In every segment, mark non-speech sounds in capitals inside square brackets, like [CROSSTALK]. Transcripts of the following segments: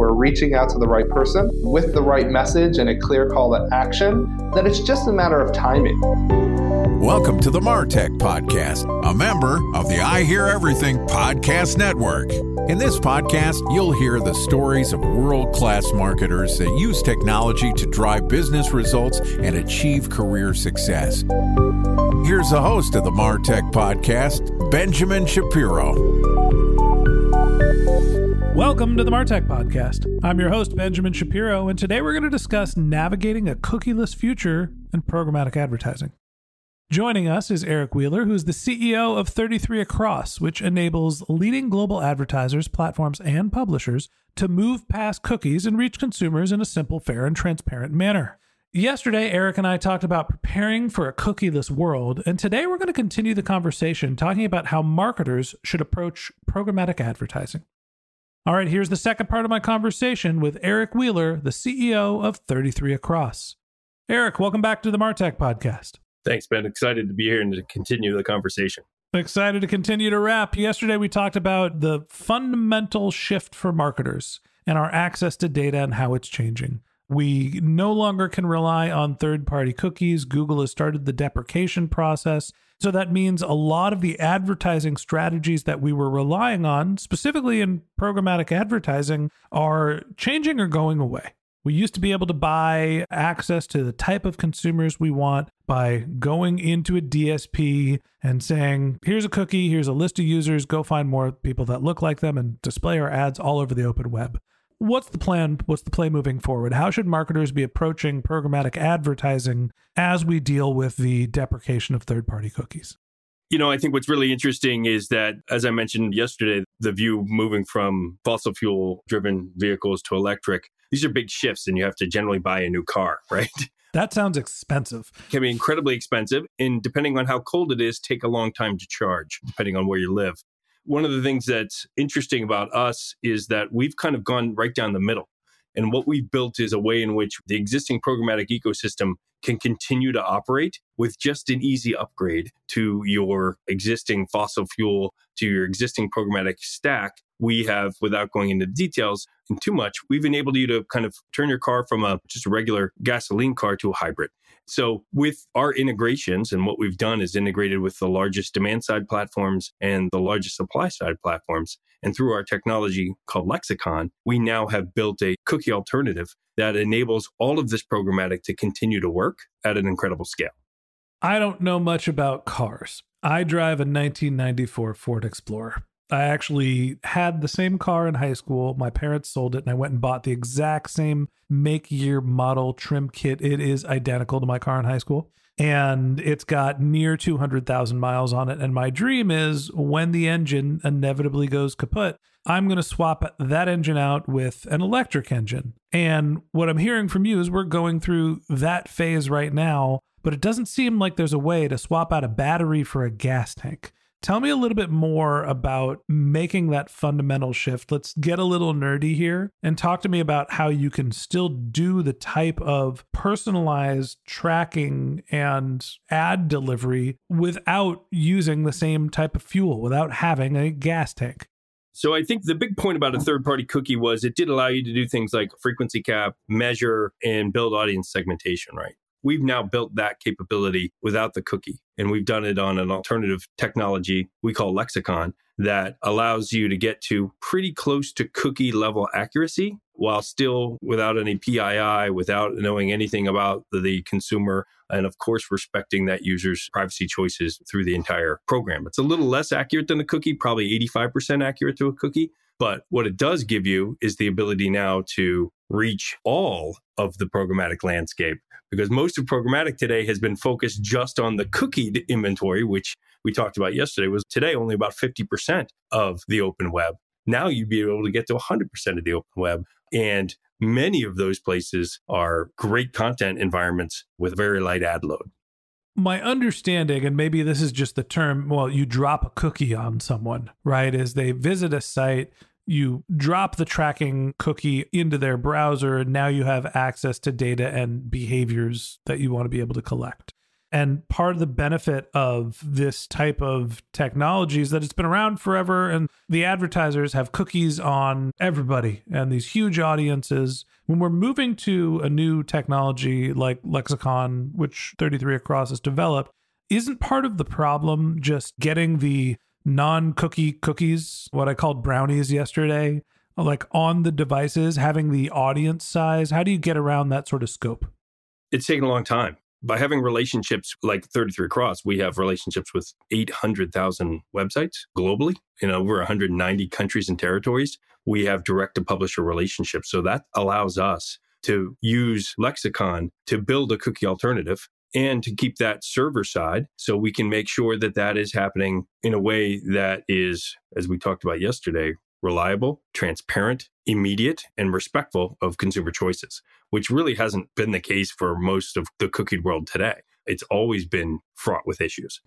We're reaching out to the right person with the right message and a clear call to action, then it's just a matter of timing. Welcome to the Martech Podcast, a member of the I Hear Everything Podcast Network. In this podcast, you'll hear the stories of world class marketers that use technology to drive business results and achieve career success. Here's the host of the Martech Podcast, Benjamin Shapiro. Welcome to the Martech Podcast. I'm your host, Benjamin Shapiro, and today we're going to discuss navigating a cookieless future in programmatic advertising. Joining us is Eric Wheeler, who's the CEO of 33 Across, which enables leading global advertisers, platforms, and publishers to move past cookies and reach consumers in a simple, fair, and transparent manner. Yesterday, Eric and I talked about preparing for a cookieless world, and today we're going to continue the conversation talking about how marketers should approach programmatic advertising. All right, here's the second part of my conversation with Eric Wheeler, the CEO of 33 Across. Eric, welcome back to the Martech podcast. Thanks, Ben. Excited to be here and to continue the conversation. Excited to continue to wrap. Yesterday, we talked about the fundamental shift for marketers and our access to data and how it's changing. We no longer can rely on third party cookies. Google has started the deprecation process. So that means a lot of the advertising strategies that we were relying on, specifically in programmatic advertising, are changing or going away. We used to be able to buy access to the type of consumers we want by going into a DSP and saying, here's a cookie, here's a list of users, go find more people that look like them and display our ads all over the open web. What's the plan? What's the play moving forward? How should marketers be approaching programmatic advertising as we deal with the deprecation of third party cookies? You know, I think what's really interesting is that, as I mentioned yesterday, the view moving from fossil fuel driven vehicles to electric, these are big shifts and you have to generally buy a new car, [LAUGHS] right? That sounds expensive. It can be incredibly expensive. And depending on how cold it is, take a long time to charge, depending on where you live. One of the things that's interesting about us is that we've kind of gone right down the middle. And what we've built is a way in which the existing programmatic ecosystem can continue to operate with just an easy upgrade to your existing fossil fuel, to your existing programmatic stack. We have, without going into details and too much, we've enabled you to kind of turn your car from a just a regular gasoline car to a hybrid. So, with our integrations and what we've done is integrated with the largest demand side platforms and the largest supply side platforms. And through our technology called Lexicon, we now have built a cookie alternative that enables all of this programmatic to continue to work at an incredible scale. I don't know much about cars. I drive a 1994 Ford Explorer. I actually had the same car in high school. My parents sold it and I went and bought the exact same make, year, model, trim kit. It is identical to my car in high school. And it's got near 200,000 miles on it. And my dream is when the engine inevitably goes kaput, I'm going to swap that engine out with an electric engine. And what I'm hearing from you is we're going through that phase right now, but it doesn't seem like there's a way to swap out a battery for a gas tank. Tell me a little bit more about making that fundamental shift. Let's get a little nerdy here and talk to me about how you can still do the type of personalized tracking and ad delivery without using the same type of fuel, without having a gas tank. So I think the big point about a third party cookie was it did allow you to do things like frequency cap, measure, and build audience segmentation, right? We've now built that capability without the cookie, and we've done it on an alternative technology we call Lexicon that allows you to get to pretty close to cookie level accuracy while still without any PII, without knowing anything about the consumer, and of course, respecting that user's privacy choices through the entire program. It's a little less accurate than a cookie, probably 85% accurate to a cookie. But what it does give you is the ability now to reach all of the programmatic landscape because most of programmatic today has been focused just on the cookied inventory, which we talked about yesterday was today only about 50% of the open web. Now you'd be able to get to 100% of the open web. And many of those places are great content environments with very light ad load. My understanding, and maybe this is just the term, well, you drop a cookie on someone, right? As they visit a site, you drop the tracking cookie into their browser, and now you have access to data and behaviors that you want to be able to collect. And part of the benefit of this type of technology is that it's been around forever, and the advertisers have cookies on everybody and these huge audiences. When we're moving to a new technology like Lexicon, which 33 Across has developed, isn't part of the problem just getting the non cookie cookies, what I called brownies yesterday, like on the devices, having the audience size? How do you get around that sort of scope? It's taken a long time. By having relationships like 33 Across, we have relationships with 800,000 websites globally in over 190 countries and territories. We have direct to publisher relationships. So that allows us to use Lexicon to build a cookie alternative and to keep that server side so we can make sure that that is happening in a way that is, as we talked about yesterday, reliable, transparent, immediate, and respectful of consumer choices, which really hasn't been the case for most of the cookied world today. It's always been fraught with issues.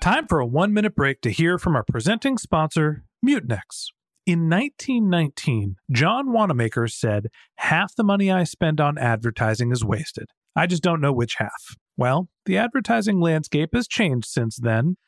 Time for a one minute break to hear from our presenting sponsor, Mutinex. In 1919, John Wanamaker said, Half the money I spend on advertising is wasted. I just don't know which half. Well, the advertising landscape has changed since then,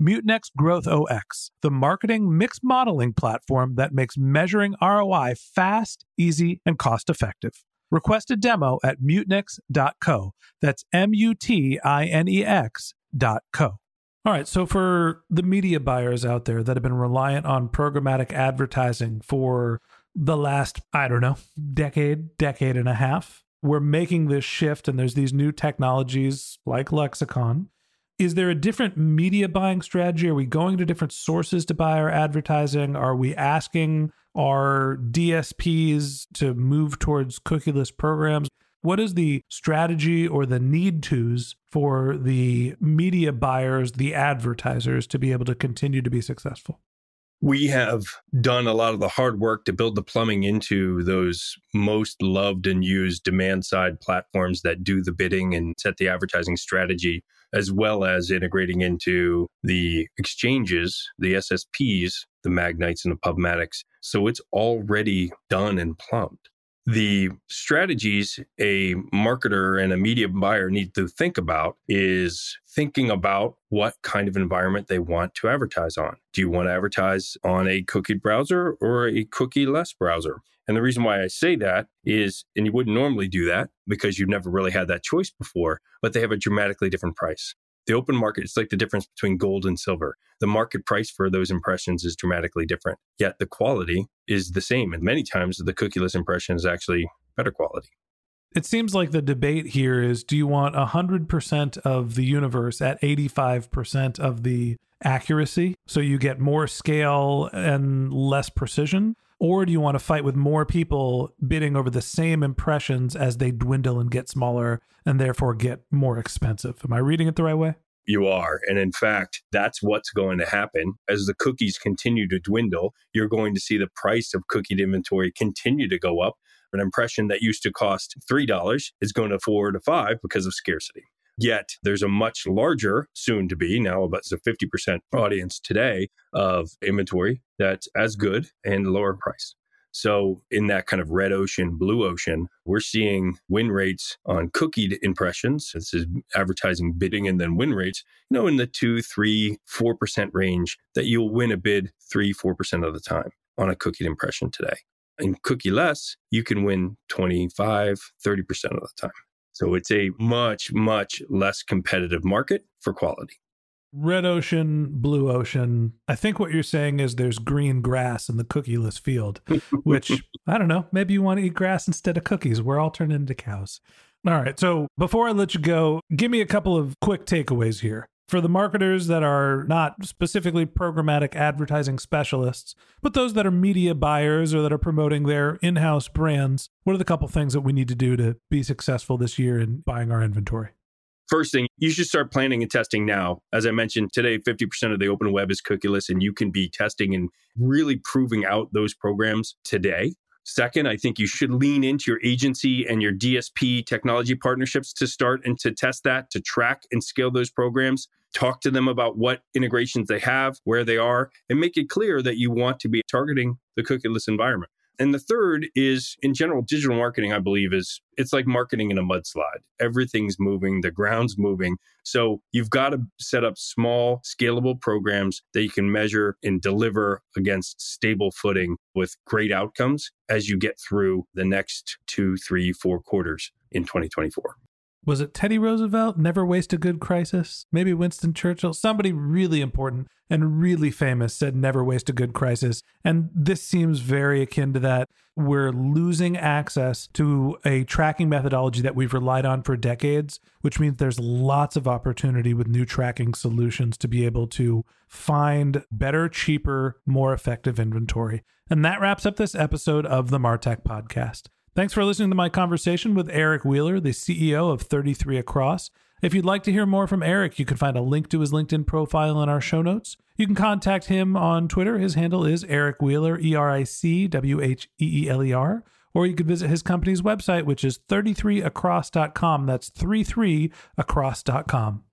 Mutinex Growth OS, the marketing mix modeling platform that makes measuring ROI fast, easy, and cost effective. Request a demo at mutinex.co. That's M U T I N E X.co. All right, so for the media buyers out there that have been reliant on programmatic advertising for the last, I don't know, decade, decade and a half, we're making this shift and there's these new technologies like Lexicon. Is there a different media buying strategy? Are we going to different sources to buy our advertising? Are we asking our DSPs to move towards cookieless programs? What is the strategy or the need tos for the media buyers, the advertisers, to be able to continue to be successful? We have done a lot of the hard work to build the plumbing into those most loved and used demand side platforms that do the bidding and set the advertising strategy, as well as integrating into the exchanges, the SSPs, the Magnites and the Pubmatics. So it's already done and plumbed the strategies a marketer and a media buyer need to think about is thinking about what kind of environment they want to advertise on. Do you want to advertise on a cookie browser or a cookie less browser? And the reason why I say that is, and you wouldn't normally do that because you've never really had that choice before, but they have a dramatically different price. The open market is like the difference between gold and silver. The market price for those impressions is dramatically different, yet the quality is the same. And many times the cookieless impression is actually better quality. It seems like the debate here is do you want 100% of the universe at 85% of the accuracy so you get more scale and less precision? Or do you want to fight with more people bidding over the same impressions as they dwindle and get smaller and therefore get more expensive? Am I reading it the right way? You are. And in fact, that's what's going to happen. As the cookies continue to dwindle, you're going to see the price of cookie inventory continue to go up. An impression that used to cost $3 is going to 4 to 5 because of scarcity. Yet there's a much larger, soon to be now about a 50% audience today of inventory that's as good and lower price. So, in that kind of red ocean, blue ocean, we're seeing win rates on cookied impressions. This is advertising bidding and then win rates, you know, in the two, three, 4% range that you'll win a bid three, 4% of the time on a cookied impression today. In cookie less, you can win 25, 30% of the time. So it's a much, much less competitive market for quality. Red ocean, blue ocean. I think what you're saying is there's green grass in the cookieless field, [LAUGHS] which I don't know. Maybe you want to eat grass instead of cookies. We're all turned into cows. All right. So before I let you go, give me a couple of quick takeaways here for the marketers that are not specifically programmatic advertising specialists, but those that are media buyers or that are promoting their in house brands, what are the couple things that we need to do to be successful this year in buying our inventory? First thing, you should start planning and testing now. As I mentioned today, 50% of the open web is cookieless, and you can be testing and really proving out those programs today. Second, I think you should lean into your agency and your DSP technology partnerships to start and to test that, to track and scale those programs. Talk to them about what integrations they have, where they are, and make it clear that you want to be targeting the cookieless environment. And the third is in general, digital marketing, I believe, is it's like marketing in a mudslide. Everything's moving, the ground's moving. So you've got to set up small, scalable programs that you can measure and deliver against stable footing with great outcomes as you get through the next two, three, four quarters in 2024 was it Teddy Roosevelt? Never waste a good crisis? Maybe Winston Churchill? Somebody really important and really famous said, never waste a good crisis. And this seems very akin to that. We're losing access to a tracking methodology that we've relied on for decades, which means there's lots of opportunity with new tracking solutions to be able to find better, cheaper, more effective inventory. And that wraps up this episode of the Martech Podcast. Thanks for listening to my conversation with Eric Wheeler, the CEO of 33 Across. If you'd like to hear more from Eric, you can find a link to his LinkedIn profile in our show notes. You can contact him on Twitter. His handle is Eric Wheeler, E R I C W H E E L E R. Or you could visit his company's website, which is 33across.com. That's 33across.com.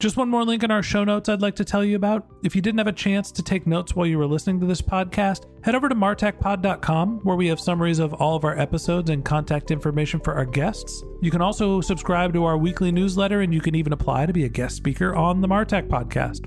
Just one more link in our show notes I'd like to tell you about. If you didn't have a chance to take notes while you were listening to this podcast, head over to martechpod.com where we have summaries of all of our episodes and contact information for our guests. You can also subscribe to our weekly newsletter and you can even apply to be a guest speaker on the Martech podcast.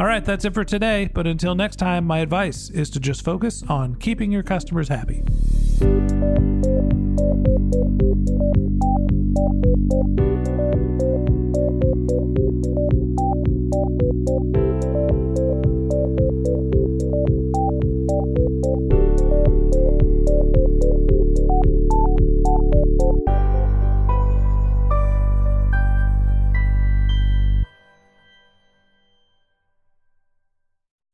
All right, that's it for today. But until next time, my advice is to just focus on keeping your customers happy.